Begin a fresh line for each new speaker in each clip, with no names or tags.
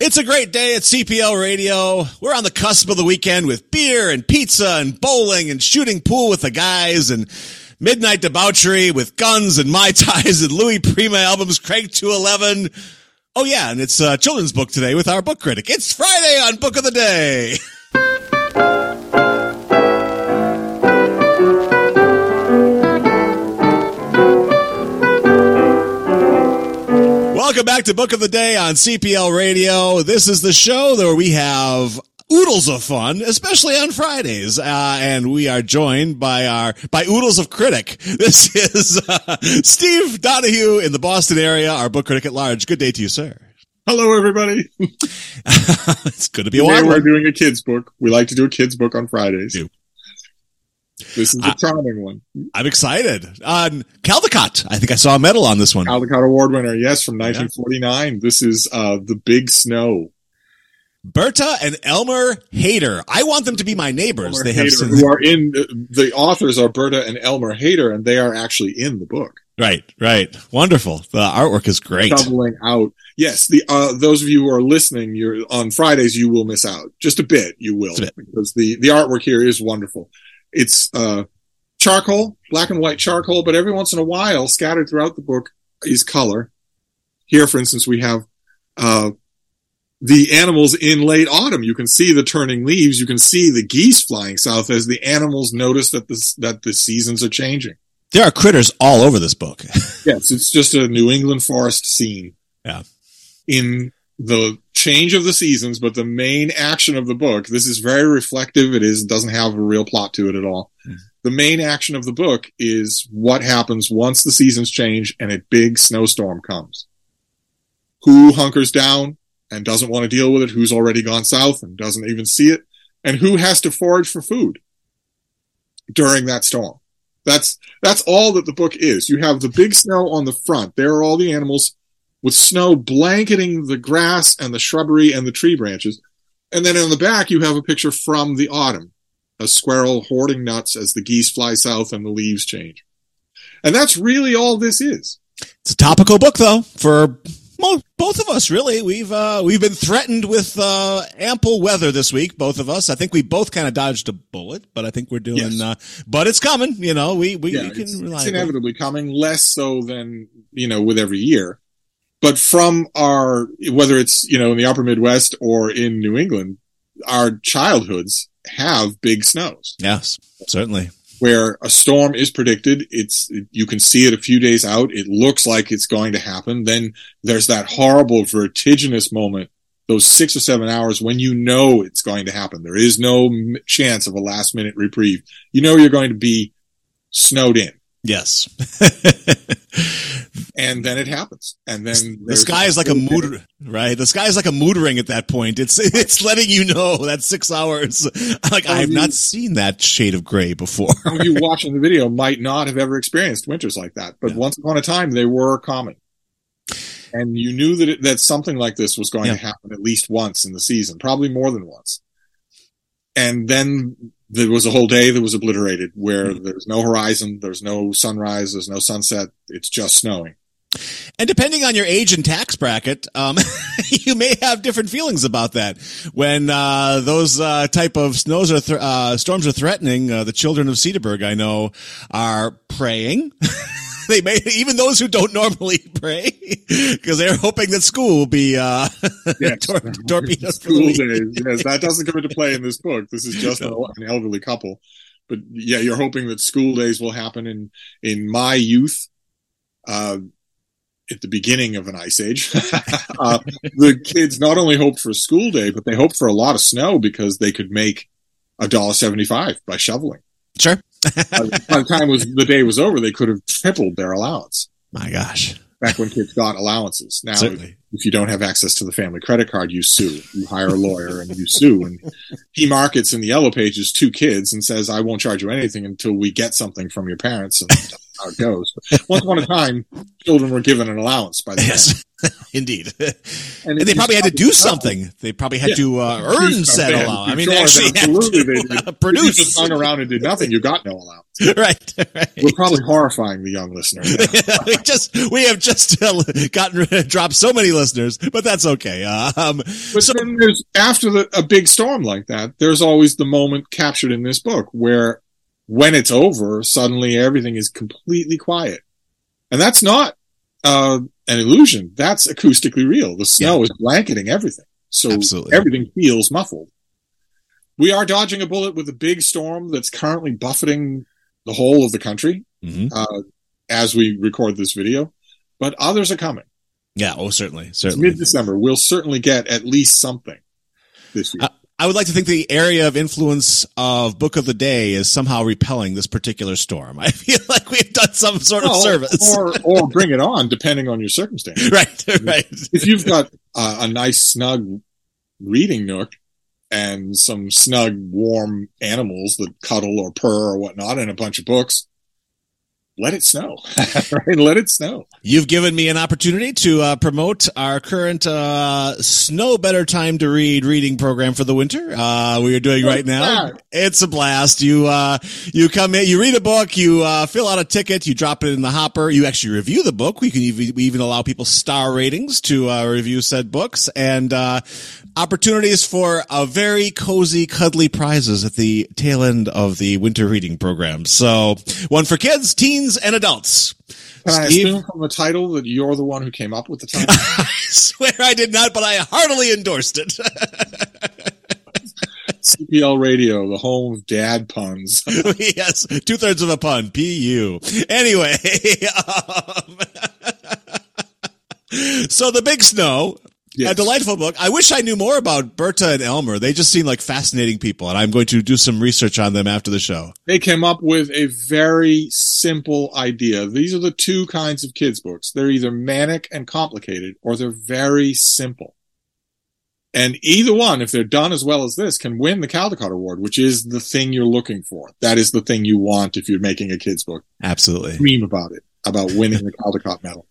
It's a great day at CPL Radio. We're on the cusp of the weekend with beer and pizza and bowling and shooting pool with the guys and midnight debauchery with guns and Mai Tais and Louis Prima albums, Craig 211. Oh yeah, and it's a children's book today with our book critic. It's Friday on Book of the Day. Welcome back to Book of the Day on CPL Radio. This is the show where we have oodles of fun, especially on Fridays. Uh, and we are joined by our, by oodles of critic. This is, uh, Steve Donahue in the Boston area, our book critic at large. Good day to you, sir.
Hello, everybody.
it's good to be a while.
we're doing a kids book. We like to do a kids book on Fridays. This is a charming one.
I'm excited. On Caldecott, I think I saw a medal on this one.
Caldecott Award winner, yes, from 1949. This is uh, The Big Snow.
Berta and Elmer Hader. I want them to be my neighbors.
Elmer
they have
Hader, who are in the authors are Berta and Elmer Hader, and they are actually in the book.
right, right. Wonderful. The artwork is great.
Shoveling out. Yes, the uh, those of you who are listening, you're on Fridays. You will miss out just a bit. You will
bit.
because the the artwork here is wonderful. It's uh, charcoal, black and white charcoal, but every once in a while, scattered throughout the book, is color. Here, for instance, we have uh, the animals in late autumn. You can see the turning leaves. You can see the geese flying south as the animals notice that the that the seasons are changing.
There are critters all over this book.
Yes, it's just a New England forest scene.
Yeah.
In the change of the seasons, but the main action of the book, this is very reflective. It is doesn't have a real plot to it at all.
Mhm.
The main action of the book is what happens once the seasons change and a big snowstorm comes. Who hunkers down and doesn't want to deal with it? Who's already gone south and doesn't even see it? And who has to forage for food during that storm? That's that's all that the book is. You have the big snow on the front. There are all the animals with snow blanketing the grass and the shrubbery and the tree branches. And then on the back, you have a picture from the autumn. A squirrel hoarding nuts as the geese fly south and the leaves change. And that's really all this is.
It's a topical book, though, for both of us. Really, we've uh, we've been threatened with uh, ample weather this week. Both of us. I think we both kind of dodged a bullet, but I think we're doing.
Yes.
Uh, but it's coming. You know, we we,
Yeah,
we can
it's,
rely.
it's inevitably coming, less so than, you know, with every year. But from our, whether it's, you know, in the upper Midwest or in New England, our childhoods have big snows
Yes, certainly.
where a storm is predicted. It's, you can see it a few days out. It looks like it's going to happen. Then there's that horrible vertiginous moment, those six or seven hours when you know it's going to happen. There is no chance of a last minute reprieve. You know you're going to be snowed in.
Yes.
and then it happens. And then
the sky is like a mood, right? The sky is like a mood ring at that point. It's it's letting you know that six hours. Like I have not seen that shade of gray before.
You watching the video might not have ever experienced winters like that, but
Yeah.
once upon a time they were common. And you knew that it, that something like this was going
Yeah.
to happen at least once in the season, probably more than once. And then there was a whole day that was obliterated where
Hmm.
there's no horizon, there's no sunrise, there's no sunset, it's just snowing.
And depending on your age and tax bracket, um, you may have different feelings about that. When uh, those uh, type of snows are th- uh, storms are threatening, uh, the children of Cedarburg, I know, are praying. they may even those who don't normally pray because they're hoping that school will be uh,
Yes.
tor- torpedoed
School days. Yes, that doesn't come into play in this book. This is just an, an elderly couple. But yeah, you're hoping that school days will happen in, in my youth, uh, at the beginning of an ice age. uh, the kids not only hoped for a school day, but they hoped for a lot of snow because they could make a dollar seventy-five by shoveling.
Sure.
By by the time was, the day was over, they could have tripled their allowance.
My gosh.
Back when kids got allowances. Now,
Certainly.
if you don't have access to the family credit card, you sue. You hire a lawyer and you sue. And he markets in the yellow pages two kids and says, I won't charge you anything until we get something from your parents. And how it goes. Once upon a time, children were given an allowance by the
Yes, indeed. And,
And
they probably had to do something. They probably had
Yeah.
to uh, earn said allowance. I mean,
chores,
actually,
absolutely
to,
they
uh.
If you just hung around and did nothing, you got no allowance.
right, right.
We're probably horrifying the young listener.
we just we have just uh, gotten dropped so many listeners, but that's okay. Uh, um,
But then there's after the, a big storm like that, there's always the moment captured in this book where when it's over, suddenly everything is completely quiet. And that's not uh, an illusion. That's acoustically real. The snow is blanketing everything. So
Absolutely.
everything feels muffled. We are dodging a bullet with a big storm that's currently buffeting the whole of the country
mhm.
uh, as we record this video, but others are coming.
Yeah. Oh, certainly,
It's
certainly.
mid-December. We'll certainly get at least something this year.
I would like to think the area of influence of Book of the Day is somehow repelling this particular storm. I feel like we've done some sort of service.
or or bring it on, depending on your circumstance.
right, right.
If you've got uh, a nice snug reading nook and some snug, warm animals that cuddle or purr or whatnot, and a bunch of books, let it snow. right? Let it snow.
You've given me an opportunity to uh, promote our current uh, Snow Better Time to Read reading program for the winter. Uh, we are doing right now. It's a blast. You uh, you come in, you read a book, you uh, fill out a ticket, you drop it in the hopper. You actually review the book. We can even, we even allow people star ratings to uh, review said books and uh, opportunities for a very cozy, cuddly prizes at the tail end of the winter reading program. So one for kids, teens, and adults.
Can I assume from the title that you're the one who came up with the title?
I swear I did not, but I heartily endorsed it.
CPL Radio, the home of dad puns.
yes, two thirds of a pun. Pu. Anyway, um, so the big snow.
Yes.
A delightful book. I wish I knew more about Berta and Elmer. They just seem like fascinating people, and I'm going to do some research on them after the show.
they came up with a very simple idea. These are the two kinds of kids books. They're either manic and complicated or they're very simple. And either one, if they're done as well as this, can win the Caldecott Award, which is the thing you're looking for. That is the thing you want if you're making a kids book.
Absolutely.
Dream about it, about winning the Caldecott medal.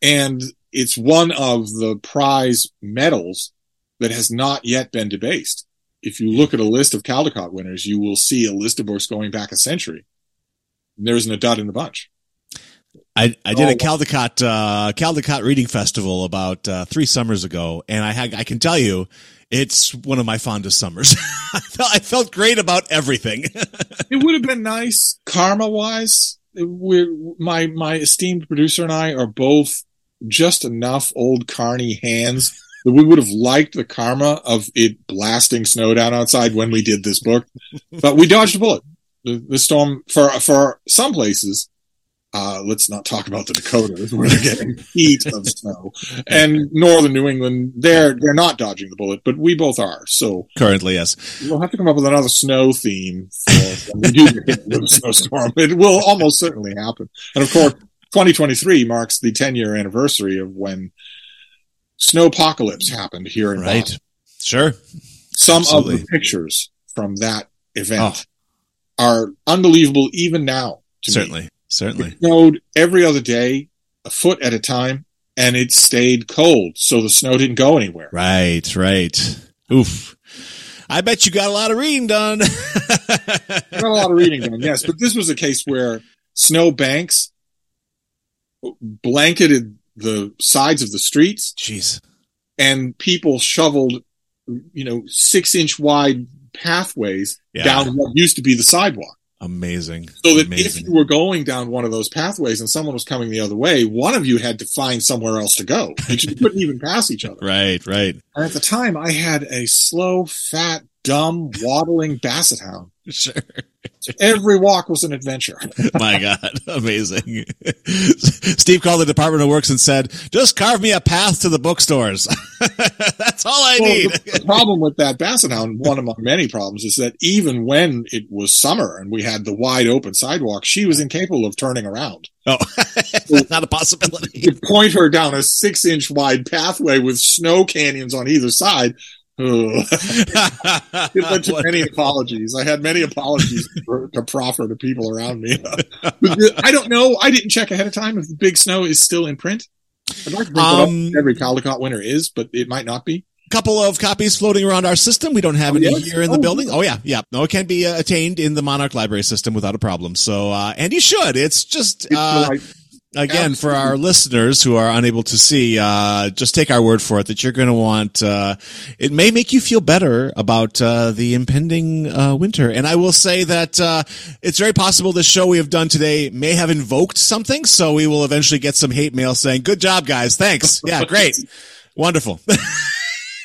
And it's one of the prize medals that has not yet been debased. If you look at a list of Caldecott winners, you will see a list of books going back a century. and There isn't a dud in the bunch.
I, I did a
Oh,
Caldecott uh, Caldecott reading festival about uh, three summers ago, and I had I can tell you, it's one of my fondest summers. I felt I felt great about everything.
It would have been nice karma wise. We're, my, my esteemed producer and I are both just enough old carny hands that we would have liked the karma of it blasting snow down outside when we did this book, but we dodged a bullet. The, the storm for, for some places, uh, let's not talk about the Dakotas where they're getting heat of snow and northern New England. They're, they're not dodging the bullet, but we both are. So
Currently, yes.
We'll have to come up with another snow theme for when we do get a snowstorm. It will almost certainly happen. And of course, 2023 marks the 10 year anniversary of when snowpocalypse happened here in
Right.
Boston.
Sure.
Some of the pictures from that event
Oh.
are unbelievable even now. To me.
Certainly. Certainly.
It snowed every other day, a foot at a time, and it stayed cold, so the snow didn't go anywhere.
Right. Right. Oof. I bet you got a lot of reading done.
Not a lot of reading done, yes, but this was a case where snow banks blanketed the sides of the streets
Jeez.
and people shoveled, you know, six inch wide pathways
Yeah.
down what used to be the sidewalk.
Amazing.
So that
Amazing.
if you were going down one of those pathways and someone was coming the other way, one of you had to find somewhere else to go. You couldn't even pass each other.
Right. Right.
And at the time, I had a slow, fat, dumb, waddling basset hound.
Sure.
Every walk was an adventure.
My God. Amazing. Steve called the Department of Works and said, just carve me a path to the bookstores. That's all I
Well,
need.
the, the problem with that basset hound, one among many problems, is that even when it was summer and we had the wide open sidewalk, she was incapable of turning around.
Oh, not a possibility.
You point her down a six inch wide pathway with snow canyons on either side. it led to many apologies. I had many apologies for, to proffer to people around me. I don't know. I didn't check ahead of time if the Big Snow is still in print. I'd like to um, that every Caldecott winner is, but it might not be
couple of copies floating around our system. We don't have oh, any yes? here in the oh, building. Oh yeah, yeah. No, it can be uh, attained in the Monarch Library system without a problem. So, uh, and you should. It's just, uh, again, for our listeners who are unable to see, uh, just take our word for it that you're going to want, uh, it may make you feel better about, uh, the impending, winter. And I will say that, it's very possible the show we have done today may have invoked something. So we will eventually get some hate mail saying, good job, guys. Thanks. Yeah, great. Wonderful.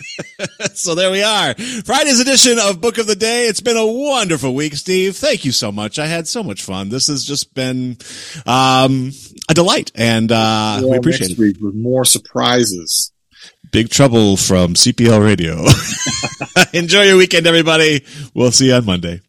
so there we are. Friday's edition of Book of the Day. It's been a wonderful week, Steve. Thank you so much. I had so much fun. This has just been um, a delight, and uh, we appreciate
it. Week with more surprises.
Big trouble from CPL Radio. Enjoy your weekend, everybody. We'll see you on Monday.